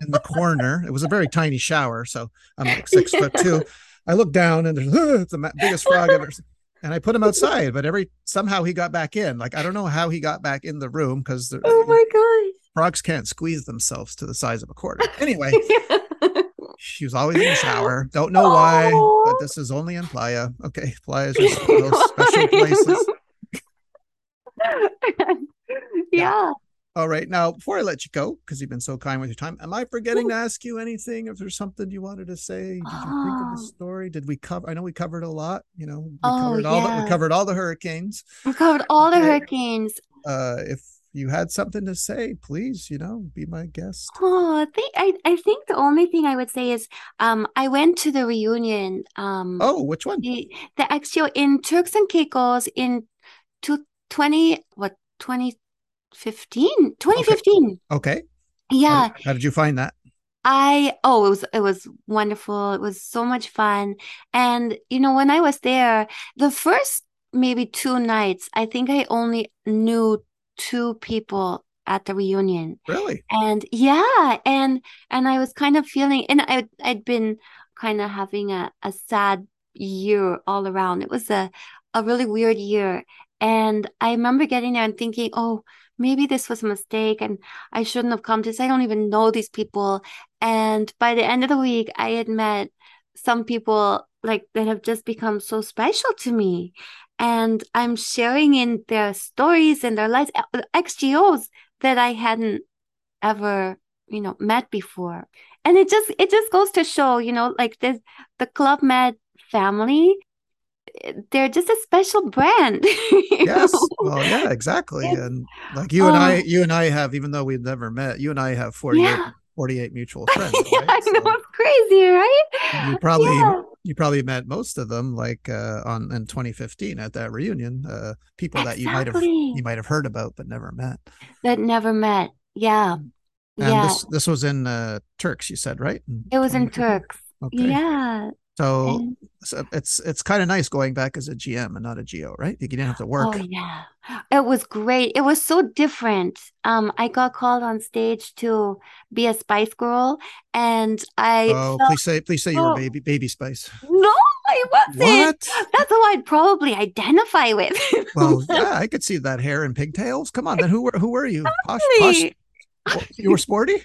in the corner. It was a very tiny shower, so I'm like six foot two. I look down and there's <laughs> uh, the biggest frog I've ever seen. And I put him outside, but every somehow he got back in. Like I don't know how he got back in the room because oh my god, frogs can't squeeze themselves to the size of a quarter. <laughs> Anyway, she was always in the shower. <laughs> Don't know why, but this is only in Playa. Okay, Playa is just those <laughs> special places. <laughs> yeah. yeah. All right. Now, before I let you go, because you've been so kind with your time, am I forgetting to ask you anything? If there's something you wanted to say, did you think of the oh. story? Did we cover? I know we covered a lot. You know, we oh, covered all yeah. the we covered all the hurricanes. We covered all the hurricanes. Uh, if you had something to say, please, you know, be my guest. Oh, I think I, I think the only thing I would say is um I went to the reunion. Um Oh, which one? The, the XGO in Turks and Caicos in two, 20 what 2015 2015. Okay. okay. Yeah. How, how did you find that? I oh it was it was wonderful. It was so much fun. And you know, when I was there, the first maybe two nights, I think I only knew two people at the reunion. Really? And yeah, and and I was kind of feeling and I I'd been kind of having a, a sad year all around. It was a a really weird year. And I remember getting there and thinking, oh, maybe this was a mistake and I shouldn't have come to this. I don't even know these people. And by the end of the week, I had met some people like that have just become so special to me and I'm sharing in their stories and their lives, uh, XGOs that I hadn't ever, you know, met before. And it just it just goes to show, you know, like this the Club Med family, they're just a special brand. <laughs> yes. Know? Well, yeah, exactly. And like you and I, um, you and I have, even though we've never met, you and I have 48 yeah. 48 mutual <laughs> friends. Right? I know, so it's crazy, right? You probably yeah. You probably met most of them like uh, on in 2015 at that reunion. Uh, people exactly. that you might have you might have heard about but never met. That never met. Yeah. And yeah. this this was in uh, Turks, you said, right? In it was in Turks. Okay. Yeah. So, and, so it's it's kind of nice going back as a GM and not a GO, right? You didn't have to work. Oh yeah, it was great. It was so different. Um, I got called on stage to be a Spice Girl, and I. Oh, felt, please say, please say you were baby, baby Spice. No, I wasn't. What? That's who I'd probably identify with. well, <laughs> yeah, I could see that hair and pigtails. Come on, then who were who were you? Posh, posh. You were sporty.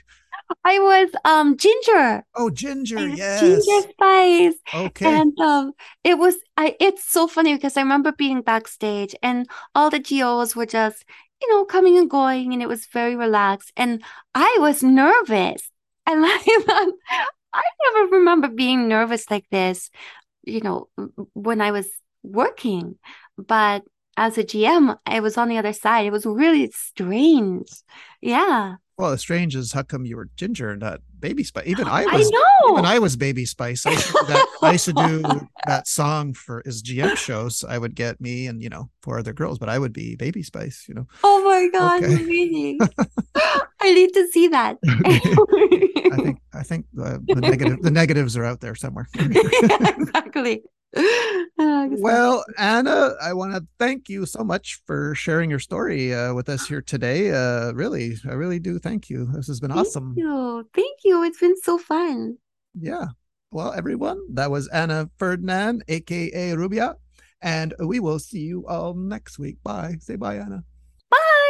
I was um ginger. Oh, ginger, yes. Ginger spice. Okay. And um it was I it's so funny because I remember being backstage and all the GOs were just you know, coming and going, and it was very relaxed. And I was nervous. And <laughs> I, I never remember being nervous like this, you know, when I was working. But as a GM, I was on the other side. It was really strange. Yeah. Well, the strange is how come you were ginger and not baby spice? Even I was. I know. Even I was baby spice. I used, that, I used to do <laughs> that song for his GM shows. I would get me and you know four other girls, but I would be baby spice. You know. Oh my god! Okay. Amazing. <gasps> I need to see that. <laughs> I think I think the, the negative the negatives are out there somewhere. <laughs> exactly. <laughs> well, Anna, I want to thank you so much for sharing your story uh, with us here today. Uh, really, I really do thank you. This has been thank awesome. You. Thank you. It's been so fun. Yeah. Well, everyone, that was Anna Ferdinand, aka Rubia, and we will see you all next week. Bye. Say bye, Anna. Bye.